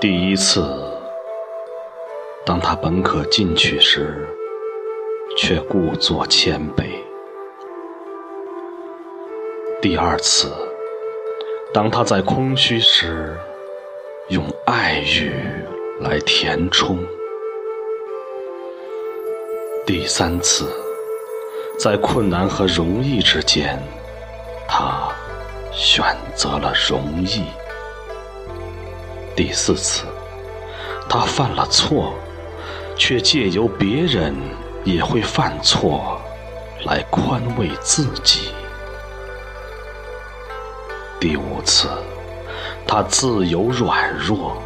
第一次，当他本可进取时，却故作谦卑；第二次，当他在空虚时，用爱语来填充；第三次，在困难和容易之间，他选择了容易；第四次，他犯了错，却借由别人也会犯错来宽慰自己；第五次，他自由软弱，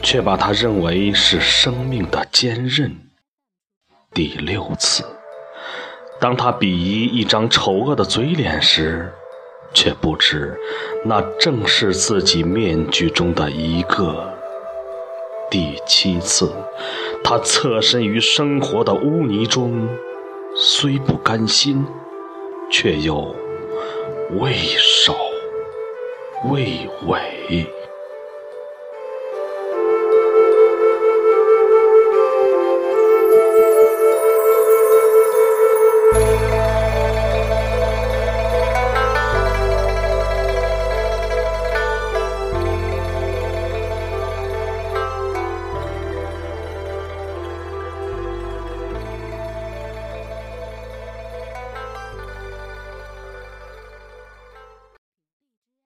却把他认为是生命的坚韧；第六次，当他鄙夷一张丑恶的嘴脸时，却不知那正是自己面具中的一个；第七次，他侧身于生活的污泥中，虽不甘心，却又畏首畏尾。